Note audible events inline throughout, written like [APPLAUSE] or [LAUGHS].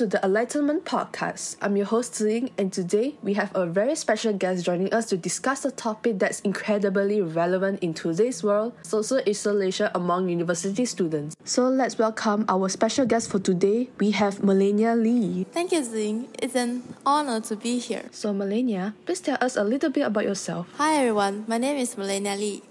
to the Enlightenment Podcast. I'm your host Ziying, and today we have a very special guest joining us to discuss a topic that's incredibly relevant in today's world social isolation among university students. So let's welcome our special guest for today. We have Melania Lee. Thank you, Ziying. It's an honor to be here. So, Melania, please tell us a little bit about yourself. Hi, everyone. My name is Melania Lee.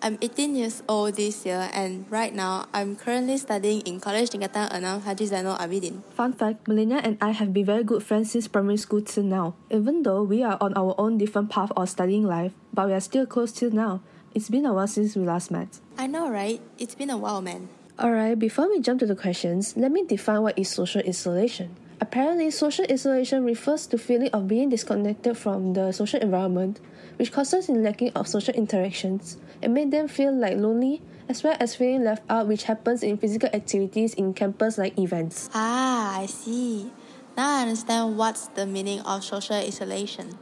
I'm 18 years old this year, and right now I'm currently studying in College Tingkatan 6 Haji Zainal Abidin. Fun fact Melania and I have been very good friends since primary school till now. Even though we are on our own different path of studying life, but we are still close till now. It's been a while since we last met. I know, right? It's been a while, man. Alright, before we jump to the questions, let me define what is social isolation. Apparently, social isolation refers to feeling of being disconnected from the social environment, which causes in lacking of social interactions and make them feel like lonely, as well as feeling left out, which happens in physical activities in campus like events. Ah, I see. Now I understand what's the meaning of social isolation.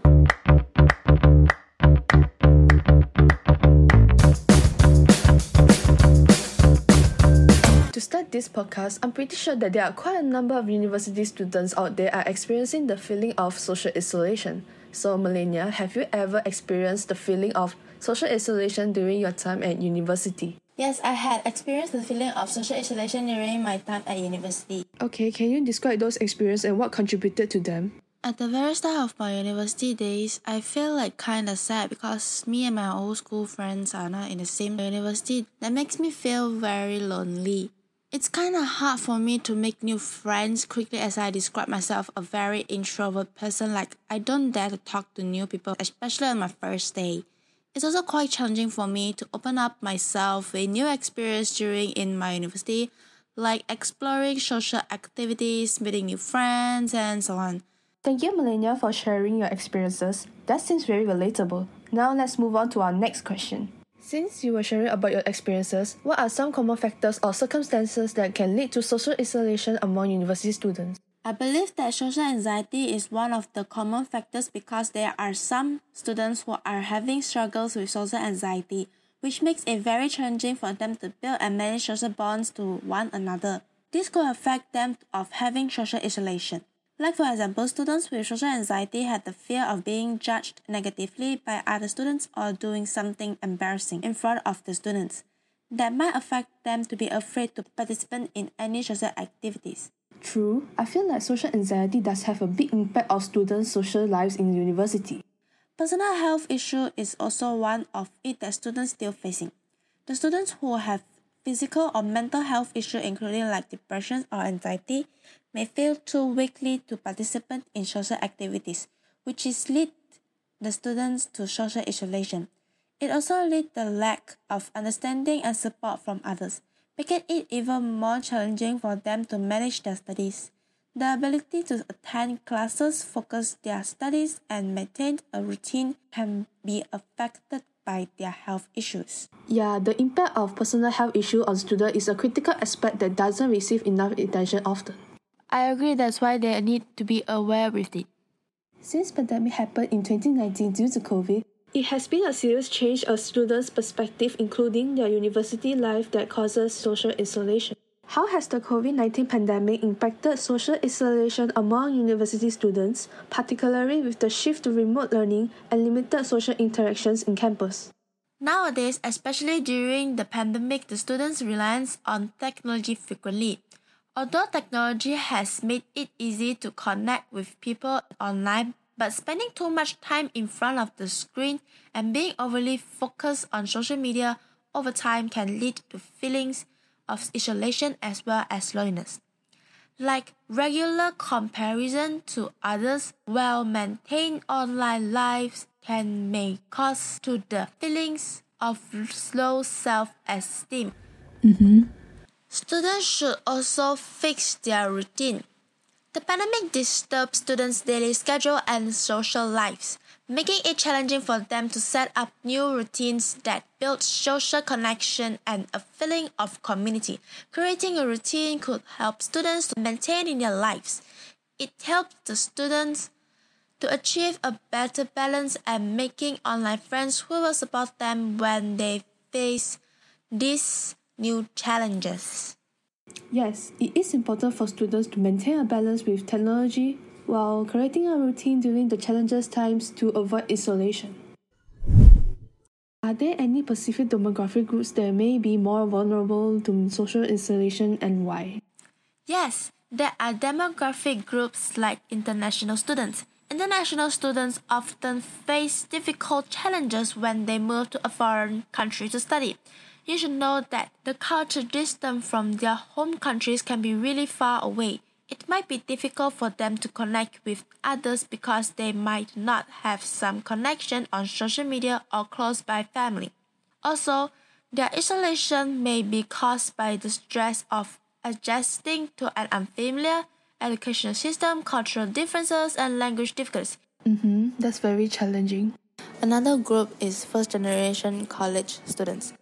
This podcast, I'm pretty sure that there are quite a number of university students out there are experiencing the feeling of social isolation. So, Melania, have you ever experienced the feeling of social isolation during your time at university? Yes, I had experienced the feeling of social isolation during my time at university. Okay, can you describe those experiences and what contributed to them? At the very start of my university days, I feel like kinda sad because me and my old school friends are not in the same university. That makes me feel very lonely. It's kinda hard for me to make new friends quickly as I describe myself a very introvert person like I don't dare to talk to new people, especially on my first day. It's also quite challenging for me to open up myself with new experience during in my university, like exploring social activities, meeting new friends, and so on. Thank you, Melania, for sharing your experiences. That seems very relatable. Now let's move on to our next question. Since you were sharing about your experiences, what are some common factors or circumstances that can lead to social isolation among university students? I believe that social anxiety is one of the common factors because there are some students who are having struggles with social anxiety, which makes it very challenging for them to build and manage social bonds to one another. This could affect them of having social isolation. Like for example, students with social anxiety had the fear of being judged negatively by other students or doing something embarrassing in front of the students. That might affect them to be afraid to participate in any social activities. True, I feel like social anxiety does have a big impact on students' social lives in university. Personal health issue is also one of it that students still facing. The students who have physical or mental health issue including like depression or anxiety may feel too weakly to participate in social activities, which is lead the students to social isolation. It also lead the lack of understanding and support from others making it even more challenging for them to manage their studies. The ability to attend classes, focus their studies, and maintain a routine can be affected by their health issues. Yeah, the impact of personal health issue on students is a critical aspect that doesn't receive enough attention often. I agree that's why they need to be aware with it. Since pandemic happened in 2019 due to COVID, it has been a serious change of students' perspective, including their university life that causes social isolation. How has the COVID 19 pandemic impacted social isolation among university students, particularly with the shift to remote learning and limited social interactions in campus? Nowadays, especially during the pandemic, the students rely on technology frequently. Although technology has made it easy to connect with people online, but spending too much time in front of the screen and being overly focused on social media over time can lead to feelings of isolation as well as loneliness. Like regular comparison to others well maintained online lives can may cause to the feelings of low self-esteem. Mm-hmm. Students should also fix their routine the pandemic disturbs students' daily schedule and social lives, making it challenging for them to set up new routines that build social connection and a feeling of community. Creating a routine could help students to maintain in their lives. It helps the students to achieve a better balance and making online friends who will support them when they face these new challenges. Yes, it is important for students to maintain a balance with technology while creating a routine during the challenges times to avoid isolation. Are there any specific demographic groups that may be more vulnerable to social isolation and why? Yes, there are demographic groups like international students. International students often face difficult challenges when they move to a foreign country to study. You should know that the culture distance from their home countries can be really far away. It might be difficult for them to connect with others because they might not have some connection on social media or close by family. Also, their isolation may be caused by the stress of adjusting to an unfamiliar educational system, cultural differences, and language difficulties. Mm-hmm, that's very challenging. Another group is first generation college students.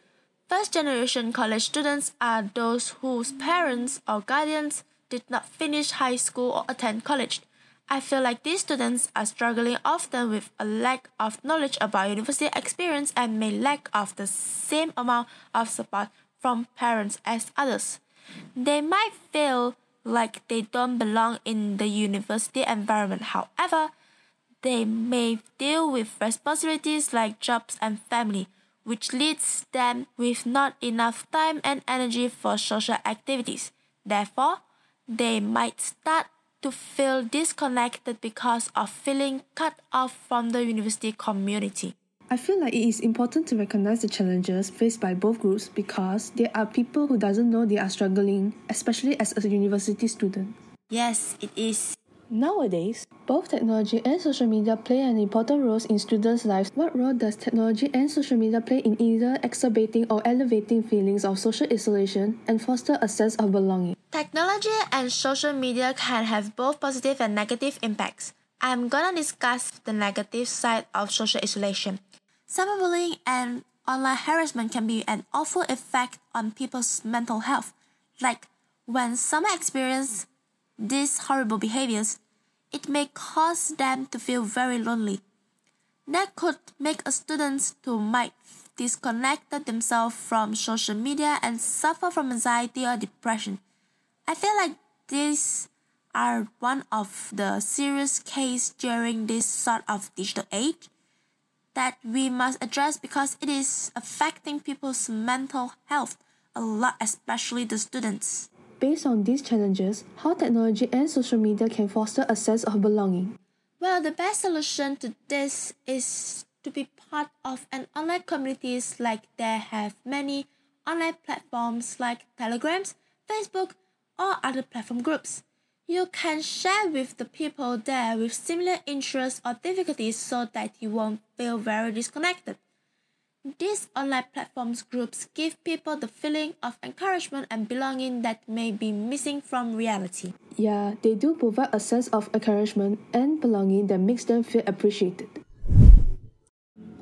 First generation college students are those whose parents or guardians did not finish high school or attend college. I feel like these students are struggling often with a lack of knowledge about university experience and may lack of the same amount of support from parents as others. They might feel like they don't belong in the university environment. However, they may deal with responsibilities like jobs and family, which leaves them with not enough time and energy for social activities. Therefore, they might start to feel disconnected because of feeling cut off from the university community. I feel like it is important to recognize the challenges faced by both groups because there are people who doesn't know they are struggling, especially as a university student. Yes, it is. Nowadays, both technology and social media play an important role in students' lives. What role does technology and social media play in either exacerbating or elevating feelings of social isolation and foster a sense of belonging? Technology and social media can have both positive and negative impacts. I'm gonna discuss the negative side of social isolation. Cyberbullying and online harassment can be an awful effect on people's mental health. Like when someone experiences these horrible behaviors, it may cause them to feel very lonely. That could make a student who might disconnect themselves from social media and suffer from anxiety or depression. I feel like these are one of the serious cases during this sort of digital age that we must address because it is affecting people's mental health a lot, especially the students. Based on these challenges, how technology and social media can foster a sense of belonging? Well, the best solution to this is to be part of an online communities like there have many online platforms like Telegrams, Facebook, or other platform groups. You can share with the people there with similar interests or difficulties so that you won't feel very disconnected. These online platforms groups give people the feeling of encouragement and belonging that may be missing from reality. Yeah, they do provide a sense of encouragement and belonging that makes them feel appreciated.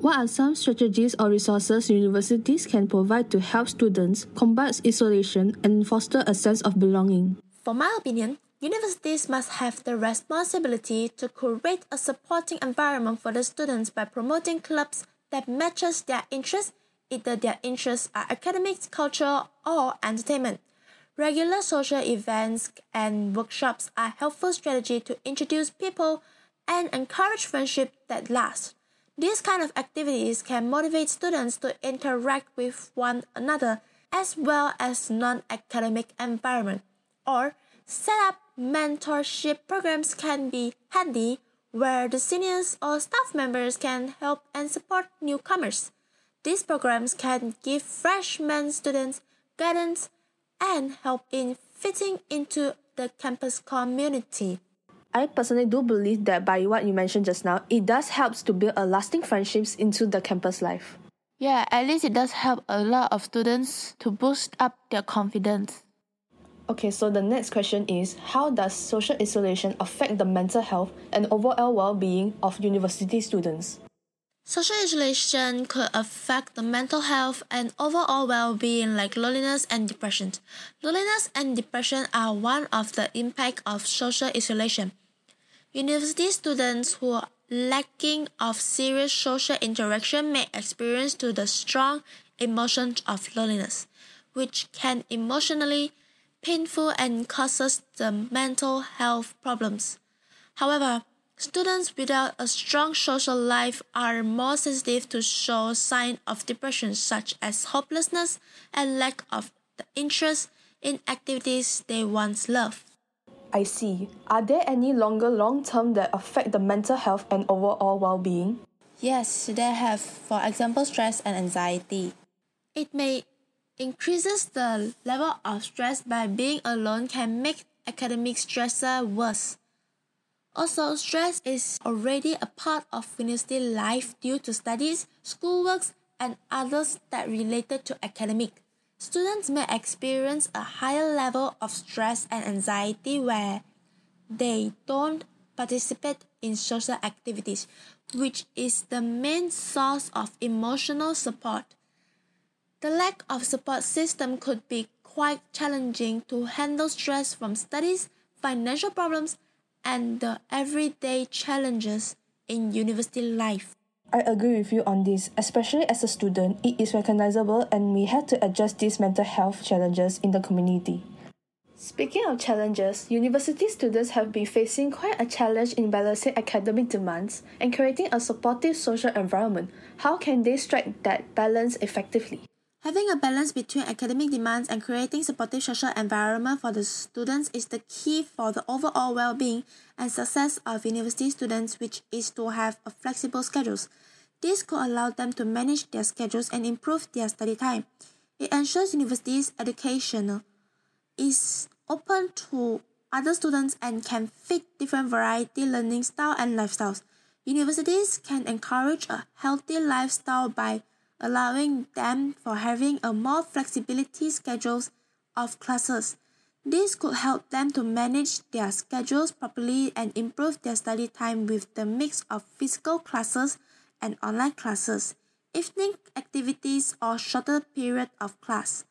What are some strategies or resources universities can provide to help students combat isolation and foster a sense of belonging? For my opinion, universities must have the responsibility to create a supporting environment for the students by promoting clubs that matches their interests, either their interests are academics, culture, or entertainment. Regular social events and workshops are helpful strategy to introduce people and encourage friendship that lasts. These kind of activities can motivate students to interact with one another as well as non-academic environment. Or set up mentorship programs can be handy where the seniors or staff members can help and support newcomers. These programs can give freshman students guidance and help in fitting into the campus community. I personally do believe that by what you mentioned just now, it does help to build a lasting friendships into the campus life. Yeah, at least it does help a lot of students to boost up their confidence. Okay, so the next question is How does social isolation affect the mental health and overall well being of university students? Social isolation could affect the mental health and overall well being, like loneliness and depression. Loneliness and depression are one of the impact of social isolation. University students who are lacking of serious social interaction may experience to the strong emotion of loneliness, which can emotionally painful and causes the mental health problems. However, students without a strong social life are more sensitive to show signs of depression such as hopelessness and lack of the interest in activities they once loved. I see. Are there any longer long term that affect the mental health and overall well being? Yes, they have, for example, stress and anxiety. It may increases the level of stress by being alone can make academic stressor worse. Also, stress is already a part of university life due to studies, schoolworks, and others that related to academic. Students may experience a higher level of stress and anxiety where they don't participate in social activities, which is the main source of emotional support. The lack of support system could be quite challenging to handle stress from studies, financial problems, and the everyday challenges in university life. I agree with you on this. Especially as a student, it is recognizable and we have to address these mental health challenges in the community. Speaking of challenges, university students have been facing quite a challenge in balancing academic demands and creating a supportive social environment. How can they strike that balance effectively? Having a balance between academic demands and creating supportive social environment for the students is the key for the overall well-being and success of university students which is to have a flexible schedules. This could allow them to manage their schedules and improve their study time. It ensures universities' education is open to other students and can fit different variety learning style and lifestyles. Universities can encourage a healthy lifestyle by allowing them for having a more flexibility schedules of classes. This could help them to manage their schedules properly and improve their study time with the mix of physical classes and online classes, evening activities, or shorter period of class.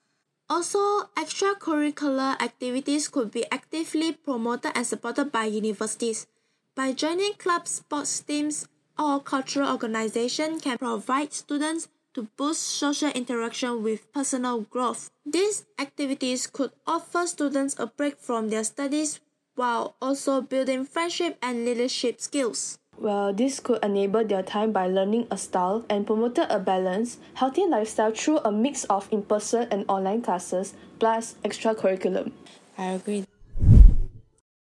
Also, extracurricular activities could be actively promoted and supported by universities. By joining clubs, sports teams, or cultural organizations can provide students to boost social interaction with personal growth. These activities could offer students a break from their studies while also building friendship and leadership skills. Well, this could enable their time by learning a style and promoting a balanced, healthy lifestyle through a mix of in person and online classes plus extracurriculum. I agree.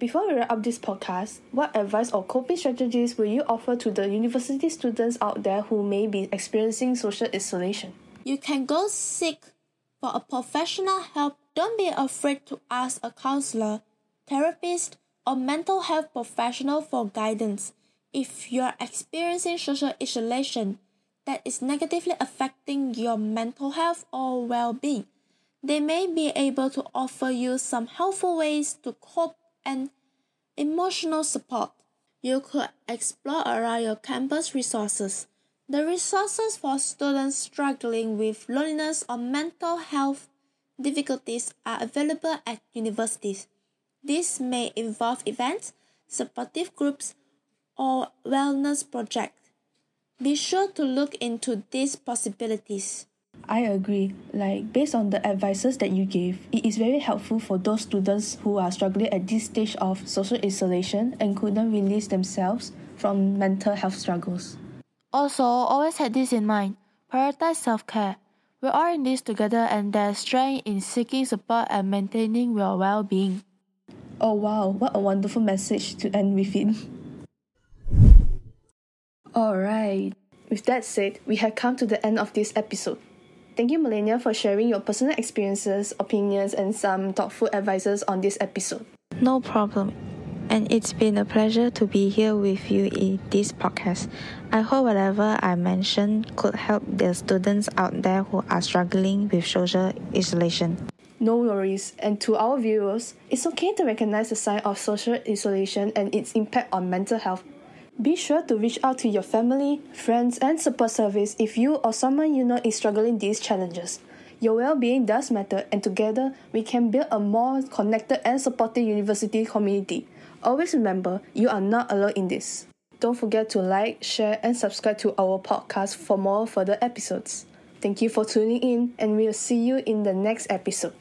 Before we wrap up this podcast, what advice or coping strategies will you offer to the university students out there who may be experiencing social isolation? You can go seek for a professional help. Don't be afraid to ask a counselor, therapist, or mental health professional for guidance if you are experiencing social isolation that is negatively affecting your mental health or well being, they may be able to offer you some helpful ways to cope and emotional support. You could explore around your campus resources. The resources for students struggling with loneliness or mental health difficulties are available at universities. This may involve events, supportive groups, or wellness projects. Be sure to look into these possibilities. I agree. Like, based on the advices that you gave, it is very helpful for those students who are struggling at this stage of social isolation and couldn't release themselves from mental health struggles. Also, always have this in mind prioritize self care. We're in this together, and there's strength in seeking support and maintaining your well being. Oh, wow, what a wonderful message to end with it. [LAUGHS] Alright, with that said, we have come to the end of this episode. Thank you, Melania, for sharing your personal experiences, opinions, and some thoughtful advices on this episode. No problem. And it's been a pleasure to be here with you in this podcast. I hope whatever I mentioned could help the students out there who are struggling with social isolation. No worries, and to our viewers, it's okay to recognize the sign of social isolation and its impact on mental health be sure to reach out to your family, friends, and support service if you or someone you know is struggling these challenges. Your well being does matter, and together we can build a more connected and supportive university community. Always remember, you are not alone in this. Don't forget to like, share, and subscribe to our podcast for more further episodes. Thank you for tuning in, and we'll see you in the next episode.